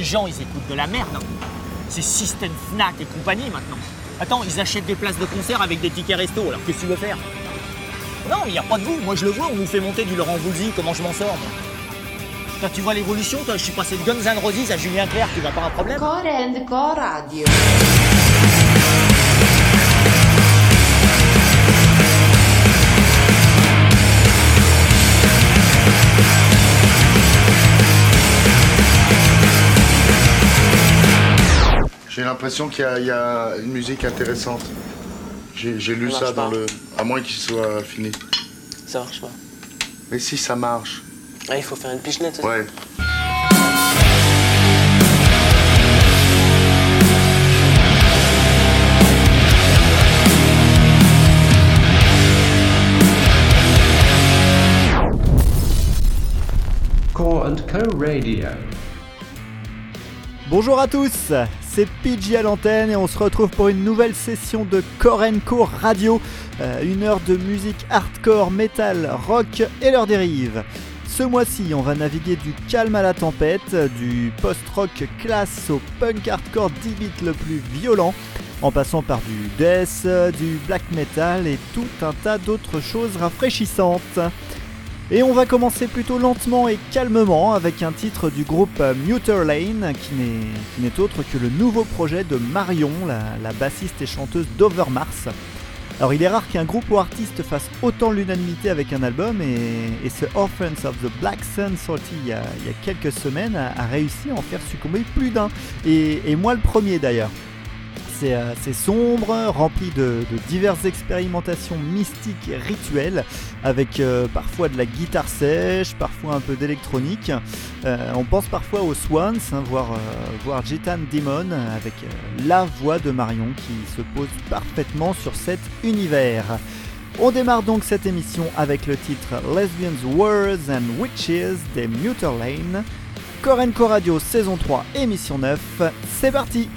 les gens, ils écoutent de la merde. C'est System Fnac et compagnie maintenant. Attends, ils achètent des places de concert avec des tickets resto, alors qu'est-ce que tu veux faire? Non, il n'y a pas de vous. Moi, je le vois, on nous fait monter du Laurent Voulzy, comment je m'en sors, moi? Toi, tu vois l'évolution, toi, je suis passé de Guns N' Roses à Julien Clerc, tu vas pas un problème? Core and Radio. J'ai l'impression qu'il y, a- il y a une musique intéressante. J'ai lu Ça dans pas. le. À moins qu'il soit fini. Ça marche pas. Mais si ça marche. Ah, il faut faire une pichenette. c'est ça Ouais. Core and Co Radio. Bonjour à tous, c'est PG à l'antenne et on se retrouve pour une nouvelle session de Core Co Radio, euh, une heure de musique hardcore, metal, rock et leurs dérives. Ce mois-ci, on va naviguer du calme à la tempête, du post-rock classe au punk hardcore 10 bits le plus violent, en passant par du death, du black metal et tout un tas d'autres choses rafraîchissantes. Et on va commencer plutôt lentement et calmement avec un titre du groupe euh, Muter Lane qui n'est, autre que le nouveau projet de Marion, la, bassiste et chanteuse d'Overmars. Alors il est rare qu'un groupe ou artiste fasse autant l'unanimité avec un album et, ce Orphans of the Black Sun sorti il y a, quelques semaines a, réussi à en faire succomber plus d'un. Et moi le premier d'ailleurs. C'est, euh, c'est sombre, rempli de, diverses expérimentations mystiques et rituelles, avec euh, parfois de la guitare sèche, parfois un peu d'électronique. Euh, on pense parfois aux Swans, hein, voire, voire Demon, avec la voix de Marion qui se pose parfaitement sur cet univers. On démarre donc cette émission avec le titre Lesbians, Words and Witches des Muter Lane. Corenco Radio saison 3, émission 9, c'est parti!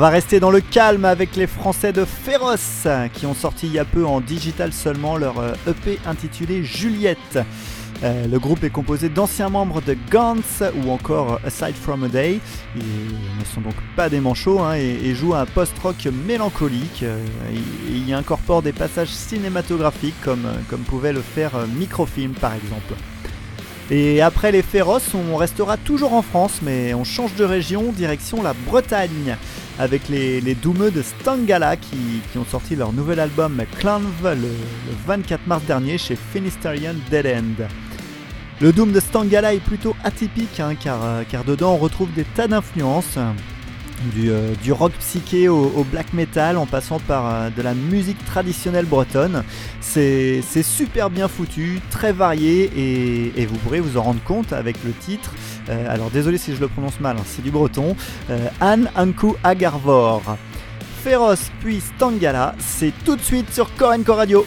Va rester dans le calme avec les Français de Féroce qui ont sorti il y a peu en digital seulement leur EP intitulé Juliette. Euh, le groupe est composé d'anciens membres de Gantz ou encore Aside From a Day. Ils ne sont donc pas des manchots hein, et, jouent un post-rock mélancolique. Euh, il y incorpore des passages cinématographiques comme, comme pouvait le faire euh, Microfilm par exemple. Et après les féroces, on restera toujours en France, mais on change de région, direction la Bretagne, avec les, les Doumeux de Stangala qui, ont sorti leur nouvel album Clanv le, le 24 mars dernier chez Finisterian Dead End. Le Doom de Stangala est plutôt atypique hein, euh, car, dedans on retrouve des tas d'influences. Du, euh, rock psyché au, black metal en passant par euh, de la musique traditionnelle bretonne. C'est super bien foutu, très varié et, vous pourrez vous en rendre compte avec le titre. alors désolé si je le prononce mal, hein, c'est du breton. Anne Anku Agarvor. Féroce puis Stangala, c'est tout de suite sur Korenko Radio.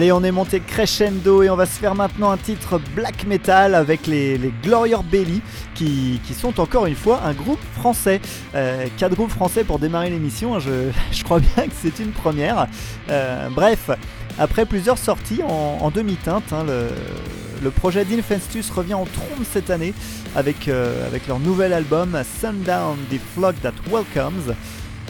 Allez, on est monté crescendo et on va se faire maintenant un titre black metal avec les, les Glorious Belly qui, qui sont encore une fois un groupe français. Euh, quatre groupes français pour démarrer l'émission, je, je crois bien que c'est une première. Euh, bref, après plusieurs sorties en, demi-teinte, hein, le, le projet d'Infestus revient en trombe cette année avec, euh, avec leur nouvel album Sundown the Flock That Welcomes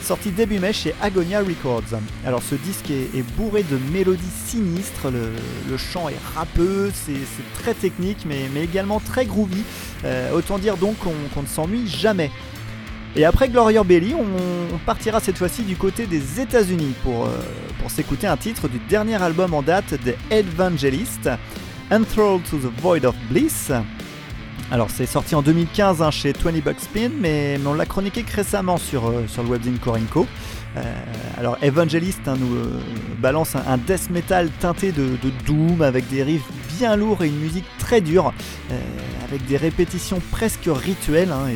sorti début mai chez Agonia Records. Alors ce disque est, bourré de mélodies sinistres, le, chant est râpeux, c'est très technique mais, également très groovy, Euh, autant dire donc qu'on ne s'ennuie jamais. Et après Gloria Belly, on, partira cette fois-ci du côté des États-Unis pour, euh, s'écouter un titre du dernier album en date des Evangelist, Enthralled to the Void of Bliss. Alors c'est sorti en 2015 hein, chez 20 Bucks Spin, mais, on l'a chroniqué que récemment sur, euh, sur le webzine Corinco. Euh, alors Evangelist hein, nous euh, balance un, death metal teinté de, de doom avec des riffs bien lourds et une musique très dure, euh, avec des répétitions presque rituelles. hein,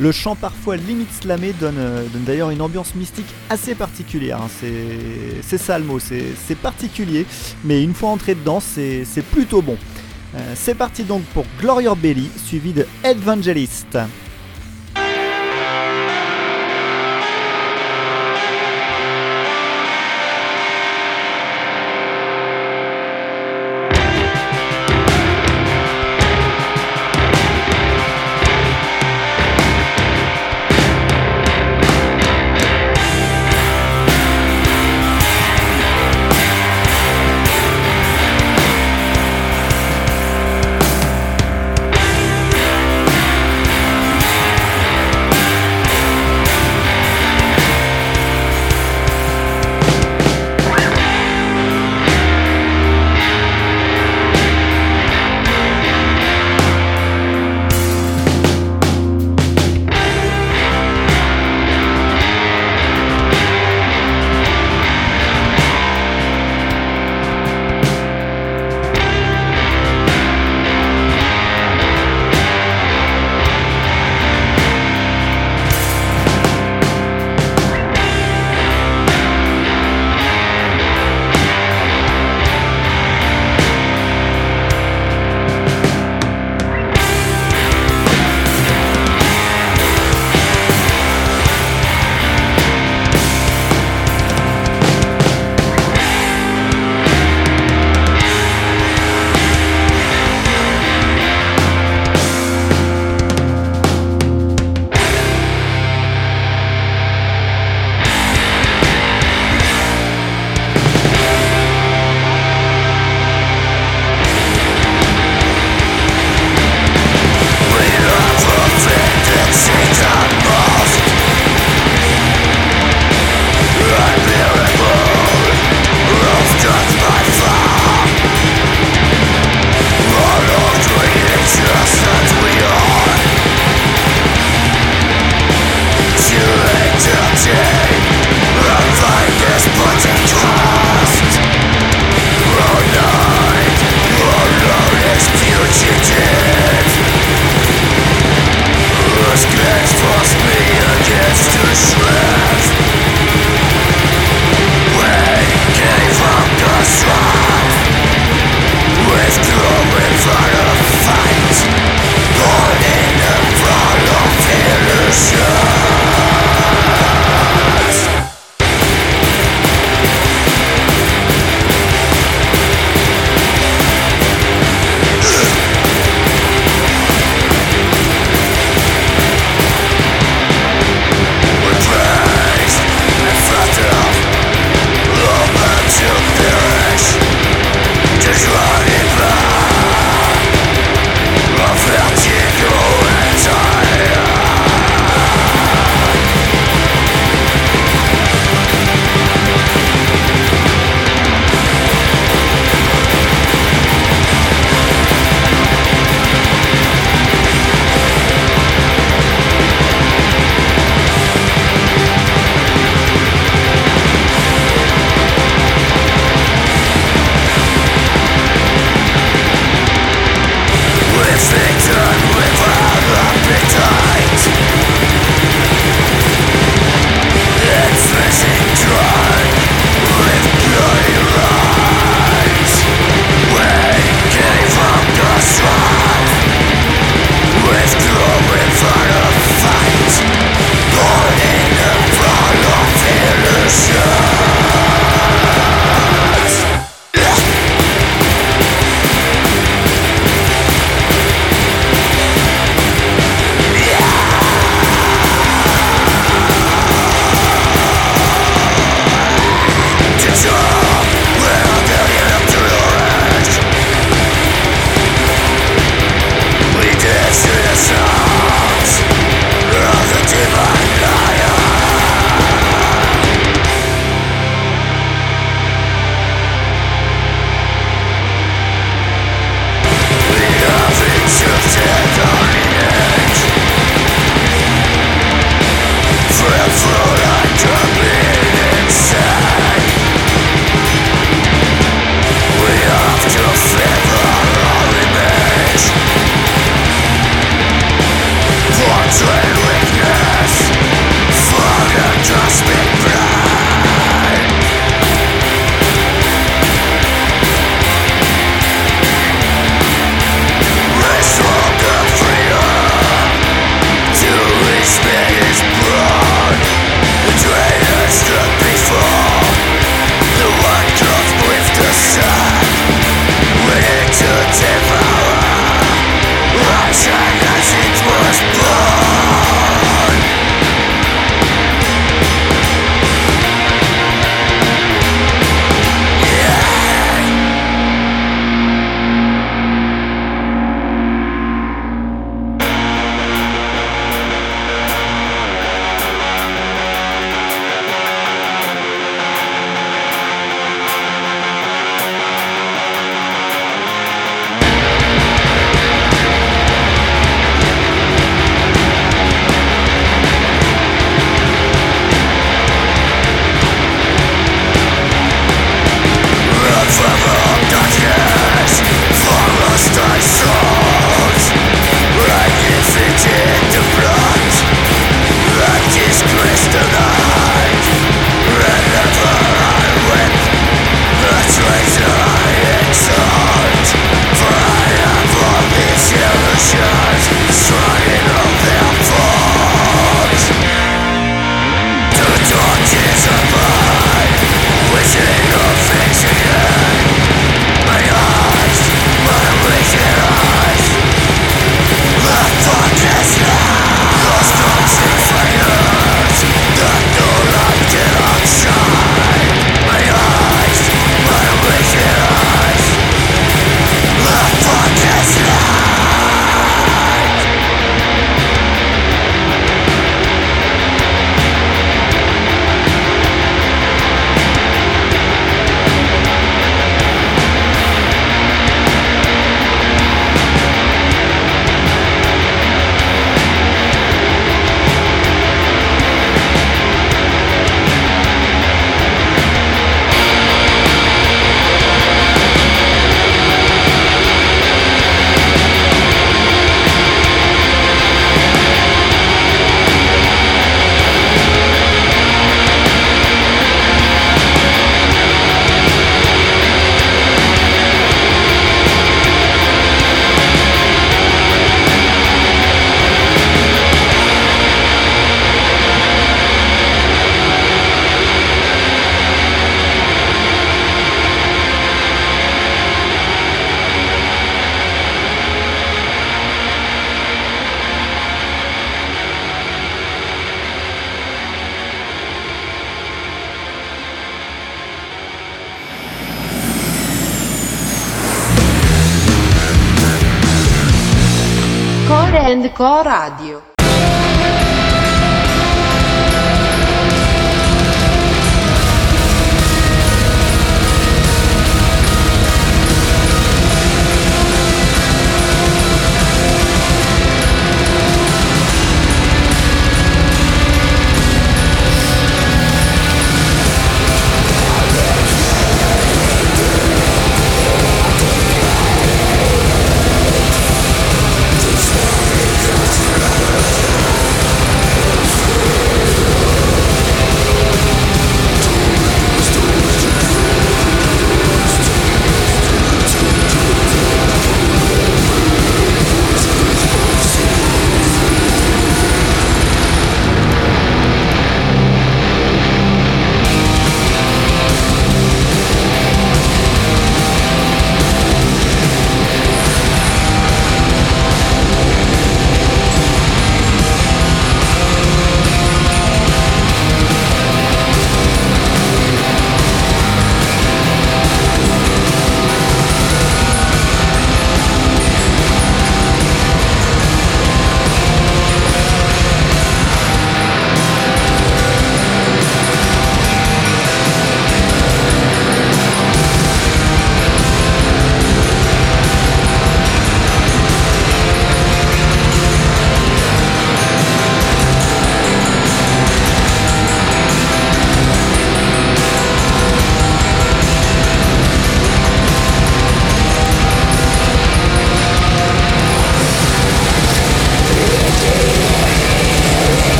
le chant parfois limite slamé donne, d'ailleurs une ambiance mystique assez particulière. hein. C'est ça le mot, c'est particulier, mais une fois entré dedans, c'est plutôt bon. Euh, c'est parti donc pour Glorious Belly, suivi de Evangelist.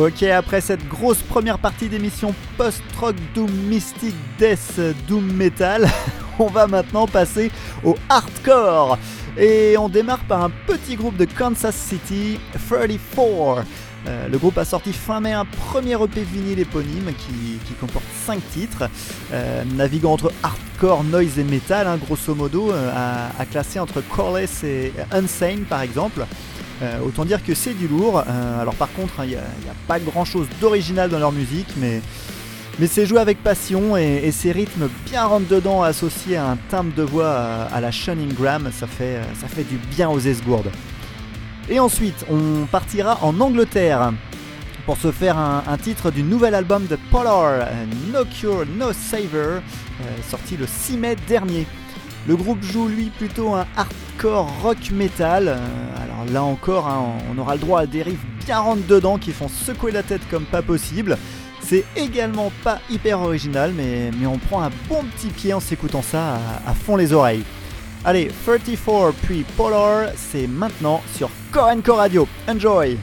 Ok, après cette grosse première partie d'émission post-rock Doom Mystic Death Doom Metal, on va maintenant passer au hardcore. Et on démarre par un petit groupe de Kansas City, 34. Euh, le groupe a sorti fin mai un premier EP vinyle éponyme qui, comporte 5 titres, euh, naviguant entre hardcore, noise et metal, hein, grosso modo, euh, à, à classer entre Coreless et Unsane par exemple. Euh, autant dire que c'est du lourd. Euh, alors par contre, il n'y a, pas grand chose d'original dans leur musique, mais, c'est joué avec passion et, ces rythmes bien rentre dedans associés à un timbre de voix à, à la fait, euh, ça fait du bien aux esgourdes. Et ensuite, on partira en Angleterre pour se faire un, titre du nouvel album de Polar, euh, No Cure, No Saver, euh, sorti le 6 mai dernier. Le groupe joue lui plutôt un hardcore rock metal. euh, alors là encore, hein, on aura le droit à des riffs bien rentre dedans qui font secouer la tête comme pas possible. C'est également pas hyper original, mais, on prend un bon petit pied en s'écoutant ça à, à fond les oreilles. Allez, 34 puis Polar, c'est maintenant sur Core Radio. Enjoy!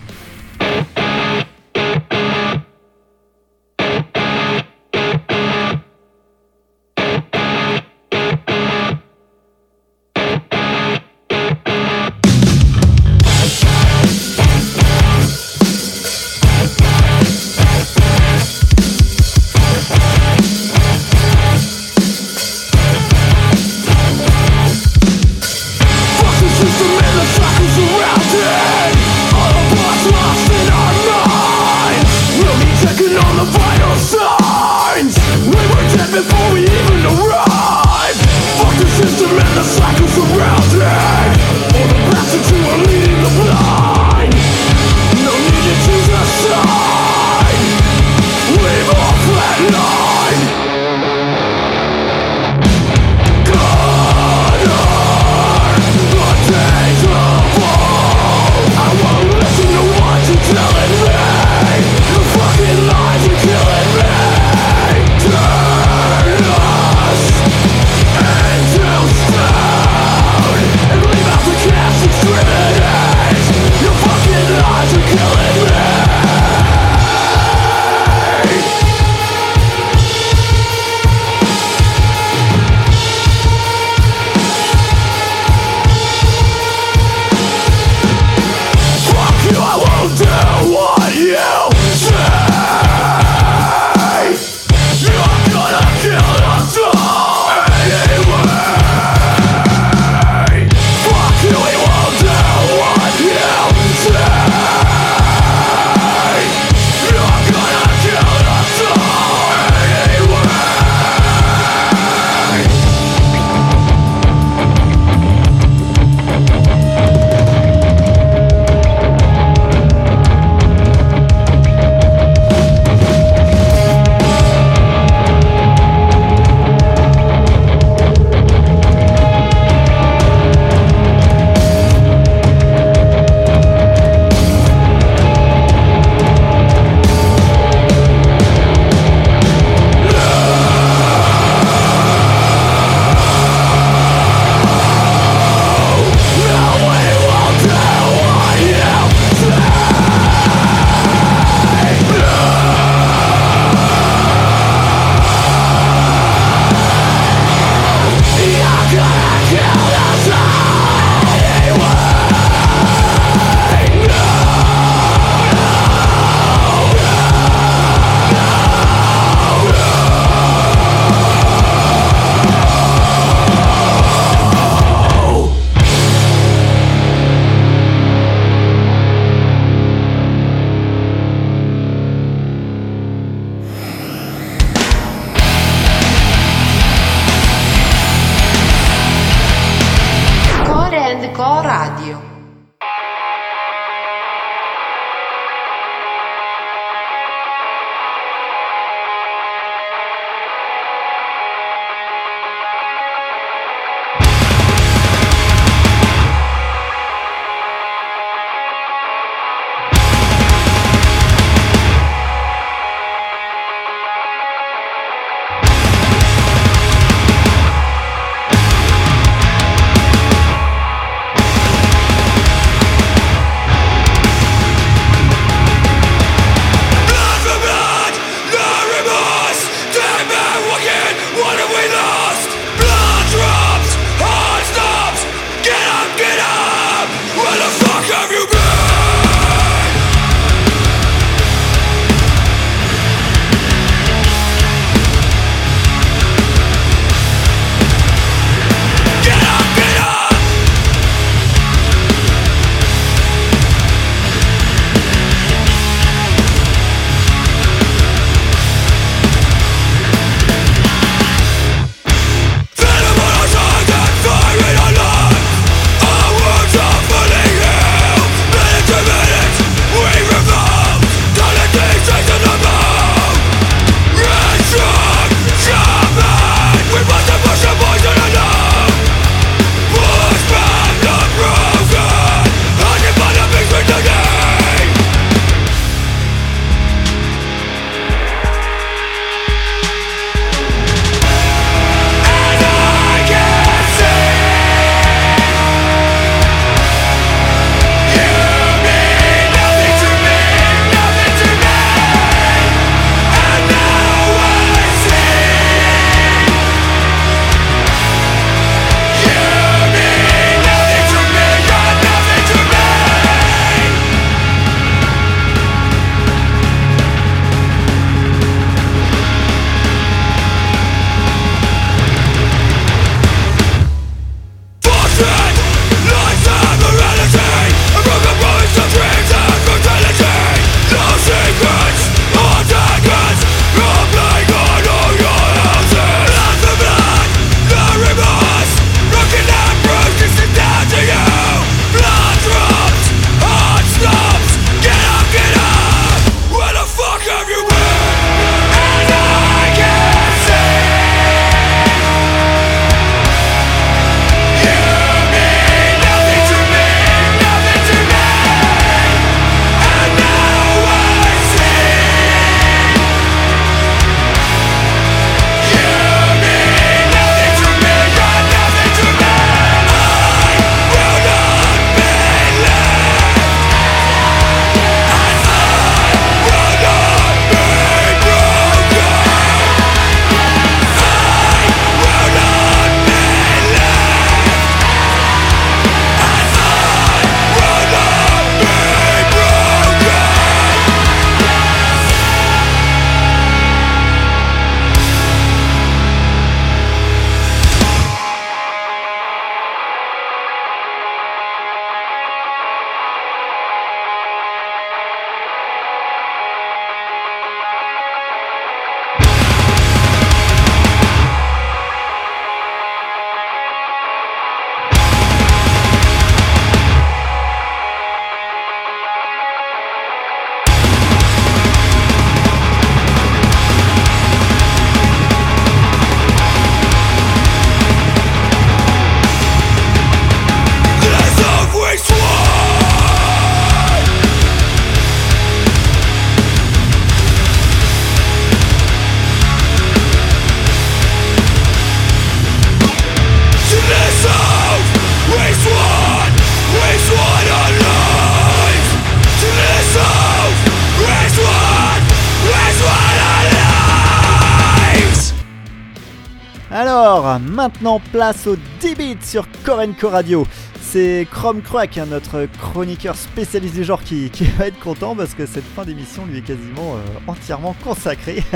Maintenant, place au 10 bits sur Korenko Radio. C'est Chrome Crack, hein, notre chroniqueur spécialiste du genre, qui, va être content parce que cette fin d'émission lui est quasiment euh, entièrement consacrée.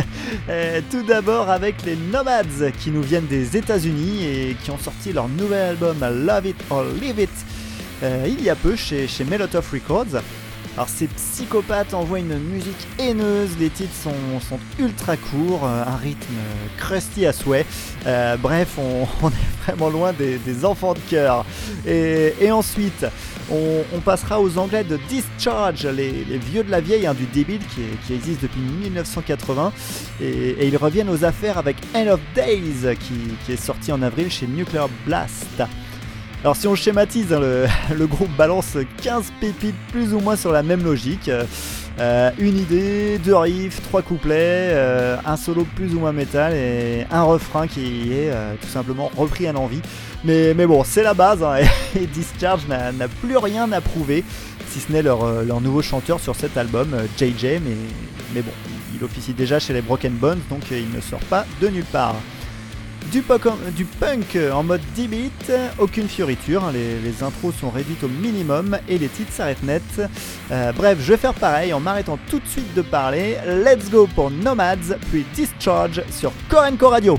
Euh, tout d'abord avec les Nomads qui nous viennent des États-Unis et qui ont sorti leur nouvel album Love It or Leave It euh, il y a peu chez, chez Melotov Records. Alors ces psychopathes envoient une musique haineuse, les titres sont, ultra courts, euh, un rythme crusty à souhait. Euh, bref, on, est vraiment loin des, enfants de cœur. Et, ensuite, on, passera aux anglais de Discharge, les, vieux de la vieille hein, du débile qui, existe depuis 1980. Et, ils reviennent aux affaires avec End of Days qui est sorti en avril chez Nuclear Blast. Alors si on schématise, hein, le, groupe balance 15 pépites plus ou moins sur la même logique. Euh, une idée, deux riffs, trois couplets, euh, un solo plus ou moins métal et un refrain qui est euh, tout simplement repris à l'envie. Mais, mais bon, c'est la base hein, et Discharge n'a plus rien à prouver, si ce n'est leur, nouveau chanteur sur cet album, JJ, mais, mais bon, il officie déjà chez les Broken Bones, donc il ne sort pas de nulle part. Du, punk en mode 10 bits, aucune fioriture, hein, les, intros sont réduites au minimum et les titres s'arrêtent net. Euh, bref, je vais faire pareil en m'arrêtant tout de suite de parler. Let's go pour Nomads, puis Discharge sur Korenko Radio.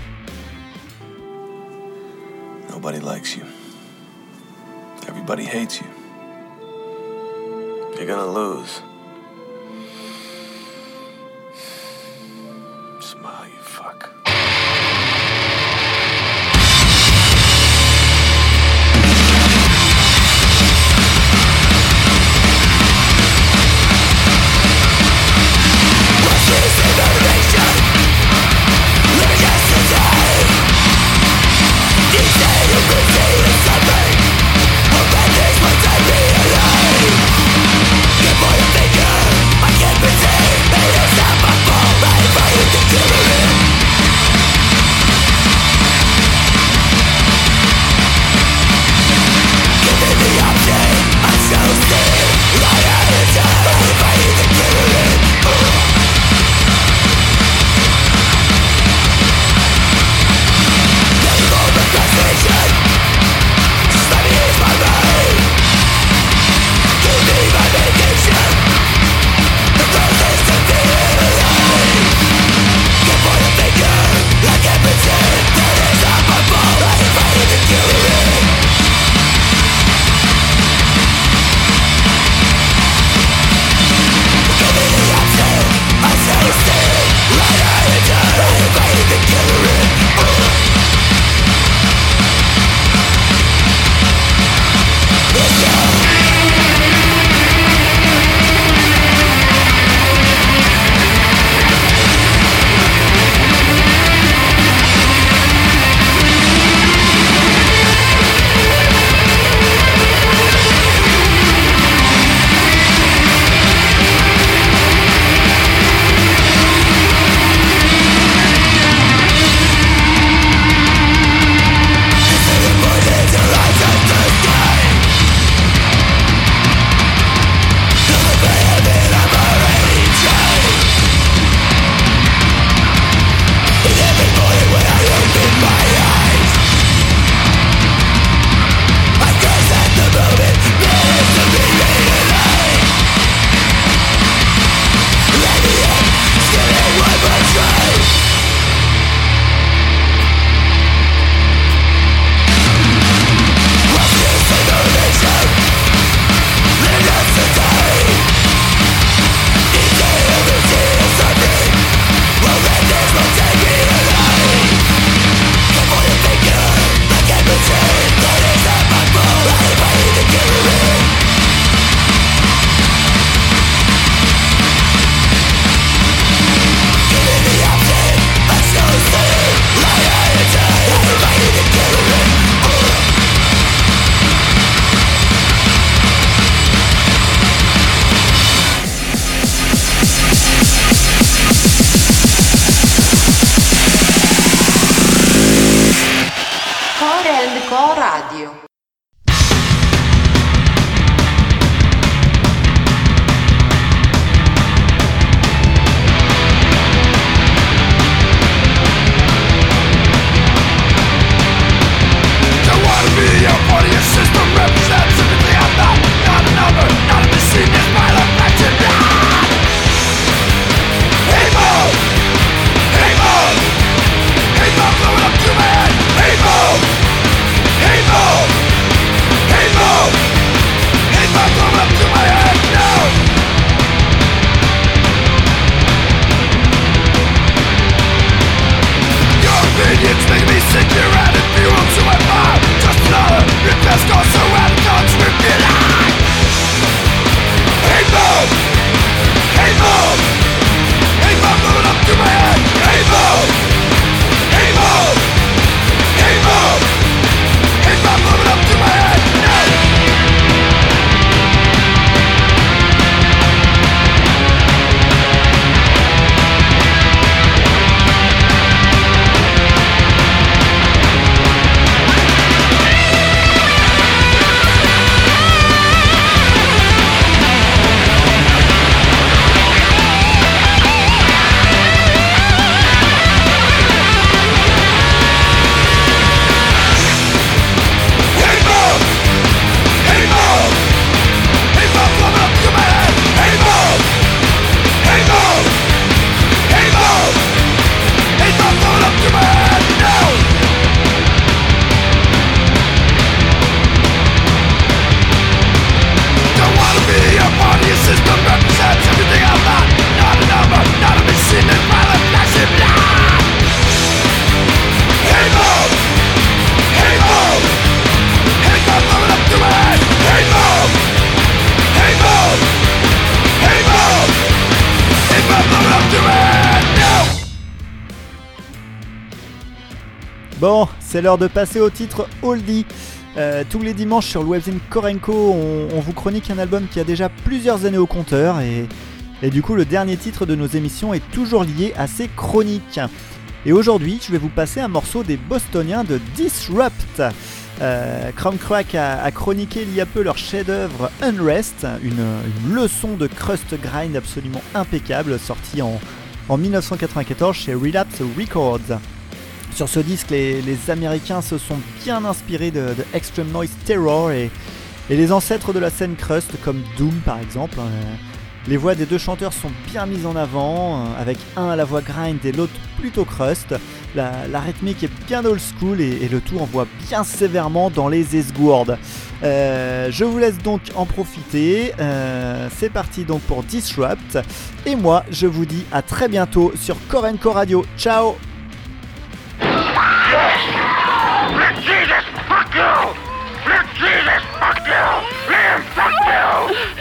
Bon, c'est l'heure de passer au titre Oldie. Euh, tous les dimanches sur le webzine Korenko, on, vous chronique un album qui a déjà plusieurs années au compteur et, du coup le dernier titre de nos émissions est toujours lié à ces chroniques. Et aujourd'hui, je vais vous passer un morceau des Bostoniens de Disrupt. Euh, a, chroniqué il y a peu leur chef-d'œuvre Unrest, une, une leçon de crust grind absolument impeccable, sortie en, en 1994 chez Relapse Records. Sur ce disque, les, Américains se sont bien inspirés de, Extreme Noise Terror et, les ancêtres de la scène crust, comme Doom par exemple. Euh, les voix des deux chanteurs sont bien mises en avant, euh, avec un à la voix grind et l'autre plutôt crust. La, rythmique est bien old school et, le tout envoie bien sévèrement dans les esgourdes. Euh, je vous laisse donc en profiter. Euh, C'est parti donc pour Disrupt. Et moi, je vous dis à très bientôt sur Korenko Radio. Ciao Let Jesus fuck you! Let Jesus fuck you! Let him fuck you!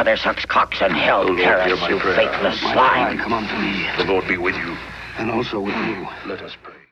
father sucks cocks in hell, Carus, you faithless slime. Come unto me. The Lord be with you. And also with you. Let us pray.